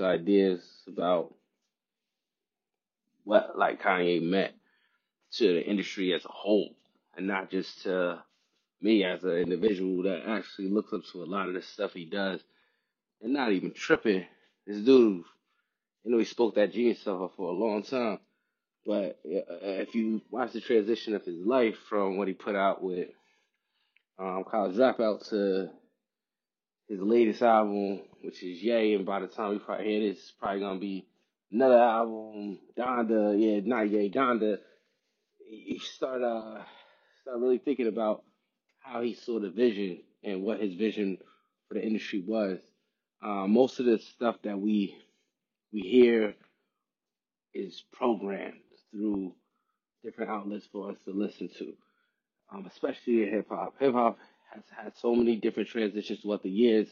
ideas about what like Kanye meant to the industry as a whole, and not just to me as an individual that actually looks up to a lot of the stuff he does, and not even tripping. This dude, you know, he spoke that genius stuff for a long time, but if you watch the transition of his life from what he put out with um, College Dropout to his latest album, which is Ye. and by the time we probably hear this, it's probably gonna be another album, Donda, yeah, not Ye, Donda. He started uh, started really thinking about how he saw the vision and what his vision for the industry was. Uh, most of the stuff that we we hear is programmed through different outlets for us to listen to, um, especially in hip hop. Hip hop has had so many different transitions throughout the years,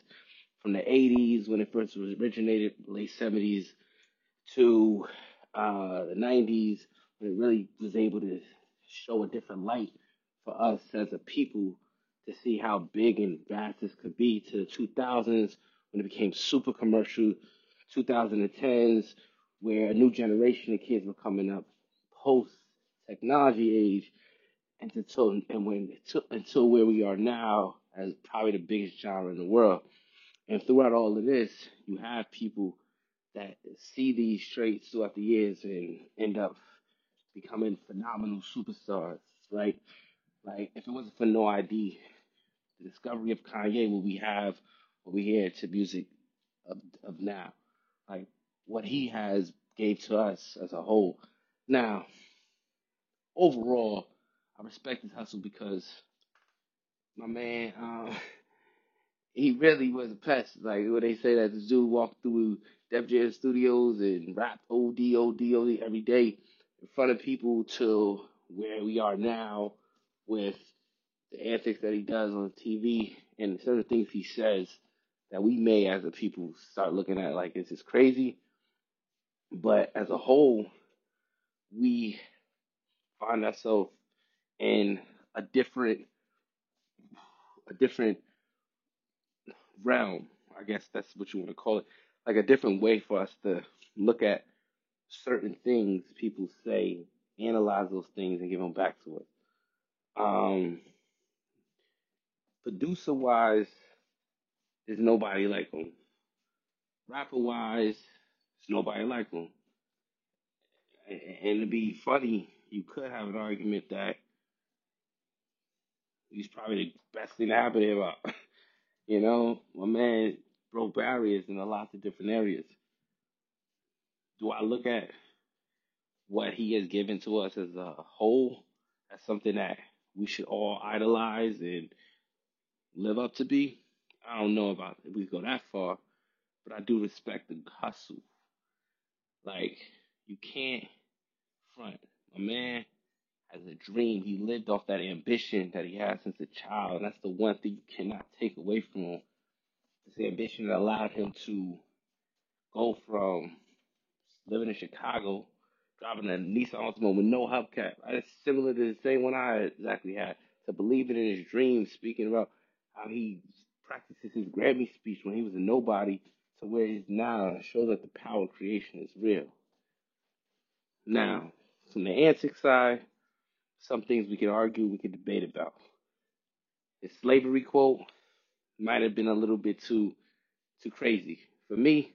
from the 80s when it first originated, late 70s, to uh, the 90s when it really was able to show a different light for us as a people to see how big and vast this could be to the 2000s when it became super commercial, 2010s where a new generation of kids were coming up post technology age and until and when until, until where we are now as probably the biggest genre in the world. And throughout all of this, you have people that see these traits throughout the years and end up becoming phenomenal superstars, right? Like if it wasn't for No ID, the discovery of Kanye, what we have, what we hear to music of, of now, like what he has gave to us as a whole. Now, overall, I respect his hustle because my man, um, he really was a pest. Like when they say that the dude walked through Def Jam Studios and rap OD, OD, OD every day in front of people to where we are now with the antics that he does on TV and some of the things he says that we may as a people start looking at like this is crazy. But as a whole, we find ourselves in a different a different realm. I guess that's what you want to call it. Like a different way for us to look at certain things people say, analyze those things, and give them back to us. Um, producer wise, there's nobody like him. Rapper wise, there's nobody like him. And to be funny, you could have an argument that he's probably the best thing to happen to him. You know, my man broke barriers in a lot of different areas. Do I look at what he has given to us as a whole as something that we should all idolize and live up to be? I don't know about if we go that far, but I do respect the hustle. Like, you can't front. My man has a dream. He lived off that ambition that he had since a child. And that's the one thing you cannot take away from him. The ambition that allowed him to go from living in Chicago, driving a Nissan Altima with no hubcap. It's similar to the same one I exactly had. To believing in his dreams, speaking about how he practices his Grammy speech when he was a nobody to where he's now. It shows that the power of creation is real. Now, from the antics side, some things we can argue, we can debate about. His slavery quote might have been a little bit too too crazy for me.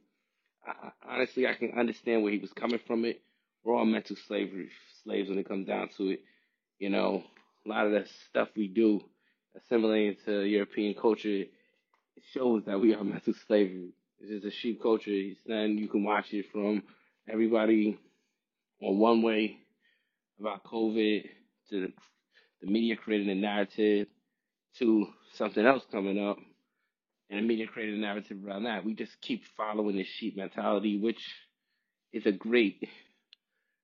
I, honestly, I can understand where he was coming from. It we're all mental slavery slaves when it comes down to it. You know, a lot of the stuff we do, assimilating to European culture, shows that we are mental slavery. It's just a sheep culture. Then you can watch it from everybody on one way about COVID to the, the media creating a narrative to something else coming up and the media creating a narrative around that. We just keep following this sheep mentality, which is a great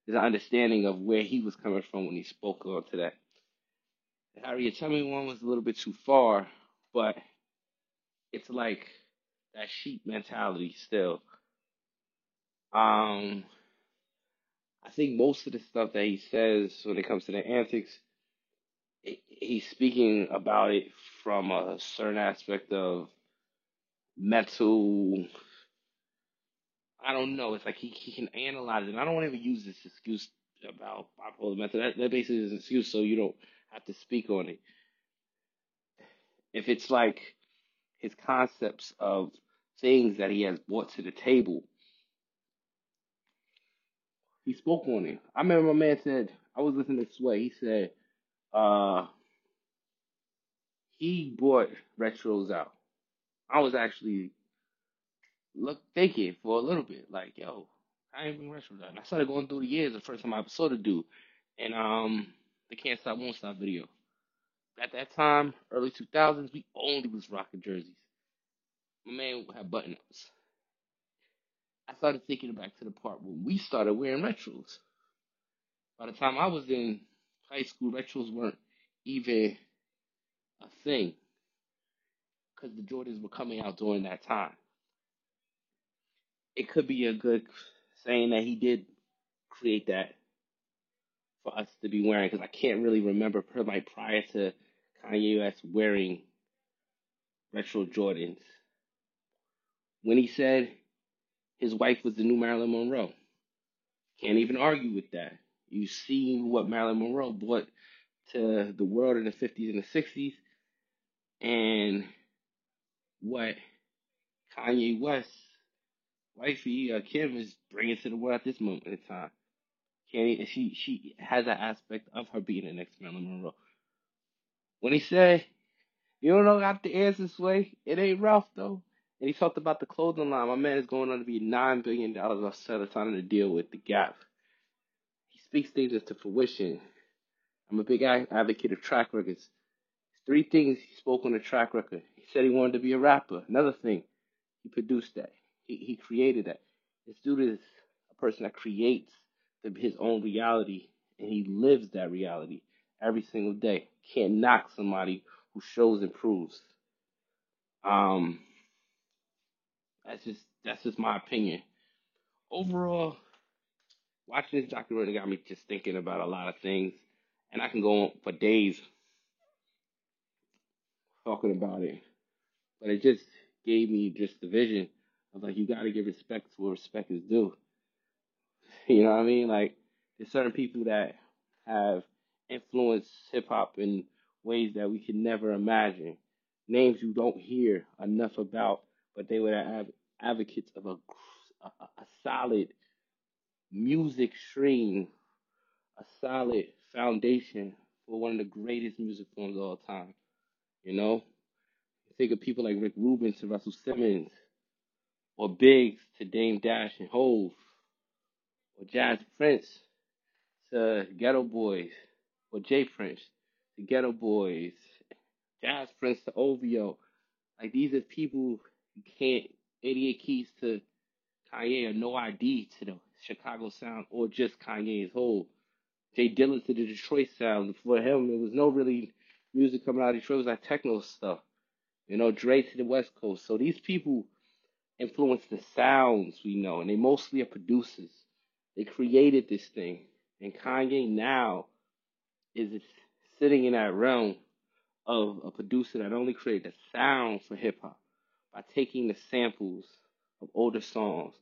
is an understanding of where he was coming from when he spoke on to that. The Harriet Tubman one was a little bit too far, but it's like that sheep mentality still. Um, I think most of the stuff that he says when it comes to the antics, he's speaking about it from a certain aspect of mental. I don't know. It's like he, he can analyze it. And I don't want to use this excuse about bipolar mental. That, that basically is an excuse so you don't have to speak on it. If it's like his concepts of things that he has brought to the table, he spoke on it. I remember my man said, I was listening to Sway. He said, uh, he bought retros out. I was actually look thinking for a little bit, like, yo, I ain't been retros out. And I started going through the years. The first time I saw the dude, and um, the Can't Stop Won't Stop video. At that time, early 2000s, we only was rocking jerseys. My man had button ups. I started thinking back to the part when we started wearing retros. By the time I was in high school, retros weren't even a thing because the Jordans were coming out during that time. It could be a good saying that he did create that for us to be wearing because I can't really remember like prior to Kanye West wearing retro Jordans when he said his wife was the new Marilyn Monroe. Can't even argue with that. You see what Marilyn Monroe brought to the world in the 50s and the 60s, and what Kanye West's wifey uh, Kim is bringing to the world at this moment in time. Can't she she has that aspect of her being the next Marilyn Monroe. When he said, "You don't know got the answers way," it ain't rough though. And he talked about the clothing line. My man is going on to be nine billion dollars off set signing a deal with the Gap. He speaks things into fruition. I'm a big advocate of track records. Three things he spoke on the track record. He said he wanted to be a rapper. Another thing, he produced that. He he created that. This dude is a person that creates the, his own reality and he lives that reality every single day. Can't knock somebody who shows and proves. Um, that's just that's just my opinion. Overall, watching this documentary got me just thinking about a lot of things, and I can go on for days talking about it. But it just gave me just the vision of like you got to give respect to where respect is due. You know what I mean? Like there's certain people that have influenced hip hop in ways that we could never imagine. Names you don't hear enough about, but they were have advocates of a, a, a solid music stream, a solid foundation for one of the greatest music forms of all time. You know, think of people like Rick Rubin to Russell Simmons, or Biggs to Dame Dash and Hove, or Jas Prince to Geto Boys, or Jay Prince to Geto Boys, Jas Prince to OVO. Like these are people you can't 88 Keys to Kanye or No ID to the Chicago sound or just Kanye's whole. J Dilla to the Detroit sound. For him, it was no really music coming out of Detroit. It was like techno stuff. You know, Dre to the West Coast. So these people influence the sounds we know, and they mostly are producers. They created this thing. And Kanye now is sitting in that realm of a producer that only created the sound for hip hop by taking the samples of older songs,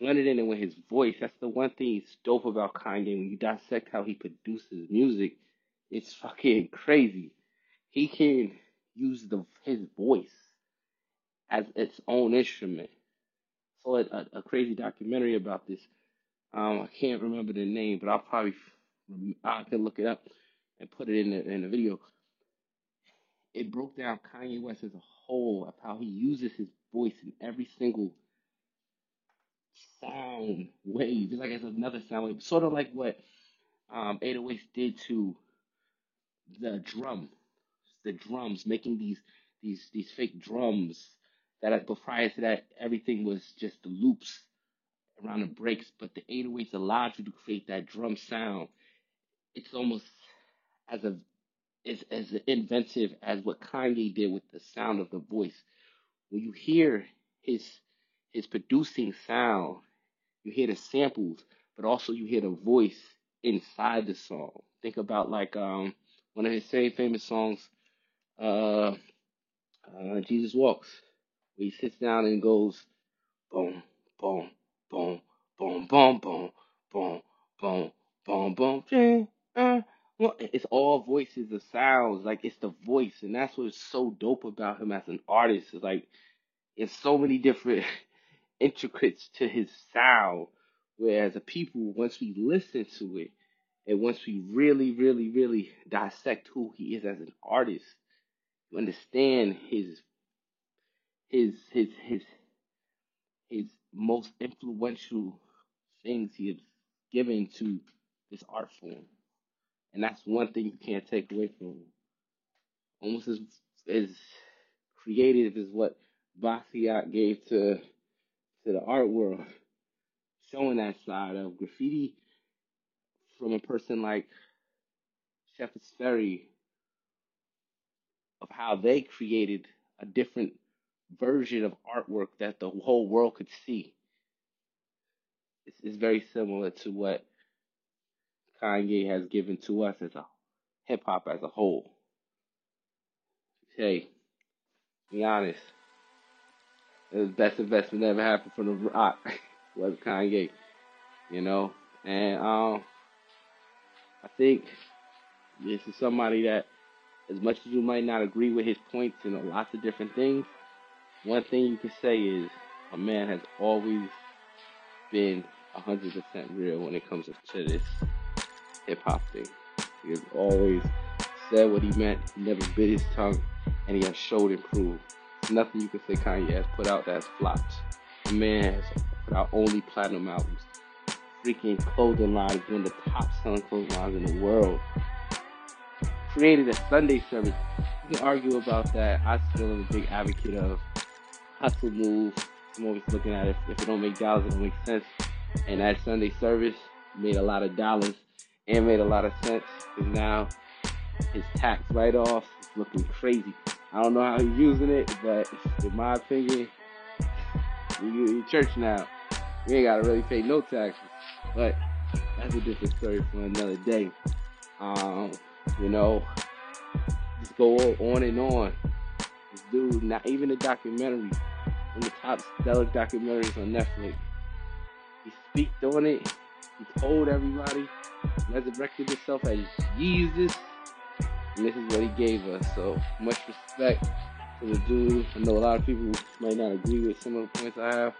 blending it in with his voice. That's the one thing that's dope about Kanye. When you dissect how he produces music, it's fucking crazy. He can use the his voice as its own instrument. Saw a, a crazy documentary about this. Um, I can't remember the name, but I'll probably I can look it up and put it in the in the video. It broke down Kanye West as a whole of how he uses his voice in every single sound wave. It's like it's another sound wave, sort of like what um, 808s did to the drum, the drums, making these these these fake drums. That but prior to that, everything was just the loops around the breaks. But the 808s allowed you to create that drum sound. It's almost as a is as inventive as what Kanye did with the sound of the voice. When you hear his his producing sound, you hear the samples, but also you hear the voice inside the song. Think about like um one of his very famous songs, uh, uh Jesus Walks. where he sits down and goes boom, boom, boom, boom, boom, boom, boom, boom, boom, boom, boom. Uh, well, it's all voices of sounds. Like it's the voice, and that's what's so dope about him as an artist. Is like it's so many different intricates to his sound. Whereas the people, once we listen to it, and once we really, really, really dissect who he is as an artist, you understand his his his his his most influential things he has given to this art form. And that's one thing you can't take away from. Almost as as creative as what Basquiat gave to to the art world, showing that side of graffiti from a person like Shepard's Fairey of how they created a different version of artwork that the whole world could see. It's, it's very similar to what Kanye has given to us as a hip hop as a whole. Hey, be honest, the best investment that ever happened for the Roc was Kanye, you know, and um, I think this is somebody that, as much as you might not agree with his points and lots of different things, one thing you can say is a man has always been 100% real when it comes to this hip thing. He has always said what he meant, he never bit his tongue, and he has showed and proved. Nothing you can say Kanye has put out that's flopped. The man has put out only platinum albums. Freaking clothing line is one of the top selling clothing lines in the world. Created a Sunday service. You can argue about that. I still am a big advocate of hustle move. I'm always looking at it. If it don't make dollars, it don't make sense. And that Sunday service made a lot of dollars and made a lot of sense because now his tax write-off is looking crazy. I don't know how he's using it, but in my opinion, you in church now. You ain't gotta really pay no taxes. But that's a different story for another day. Um, you know, just go on and on. This dude, not even a documentary, one of the top stellar documentaries on Netflix. He speaked on it. He told everybody, resurrected himself as Jesus, and this is what he gave us. So much respect to the dude. I know a lot of people might not agree with some of the points I have,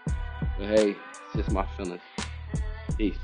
but hey, it's just my feelings. Peace.